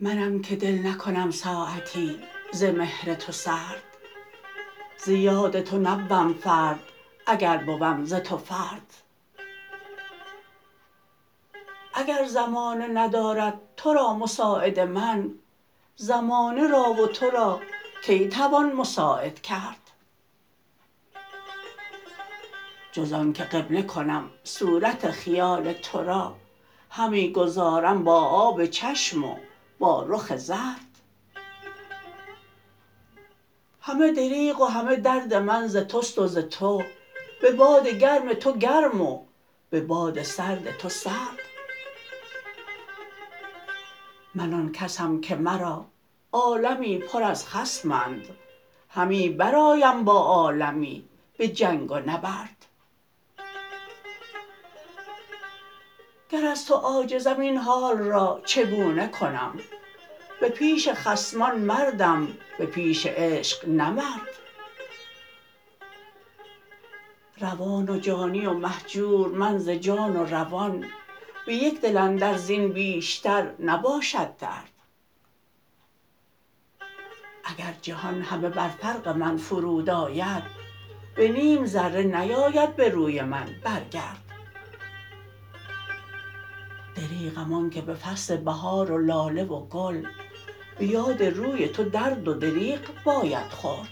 منم که دل نکنم ساعتی ز مهر تو سرد ز یاد تو نبوم فرد اگر بوم ز تو فرد. اگر زمانه ندارد ترا مساعد من زمانه را و ترا کی توان مساعد کرد؟ جز آنکه قبله کنم صورت خیال ترا همی گذارم با آب چشم و با رخ زرد. همه دریغ و همه درد من ز تست و ز تو به باد گرم تو گرم و به باد سرد تو سرد. من آن کسم که مرا عالمی پر از خصمند. همی برآیم با عالمی به جنگ و نبرد. گر از تو عاجزم این حال را چگونه کنم؟ به پیش خصمان مردم به پیش عشق نه مرد روان و جانی و مهجور من ز جان و روان به یک دل اندر زین بیشتر نباشد درد. اگر جهان همه بر فرق من فرود آید به نیم ذره نیاید به روی من برگرد. دریغم آنکه به فصل بهار و لاله و گل به یاد روی تو درد و دریغ باید خورد.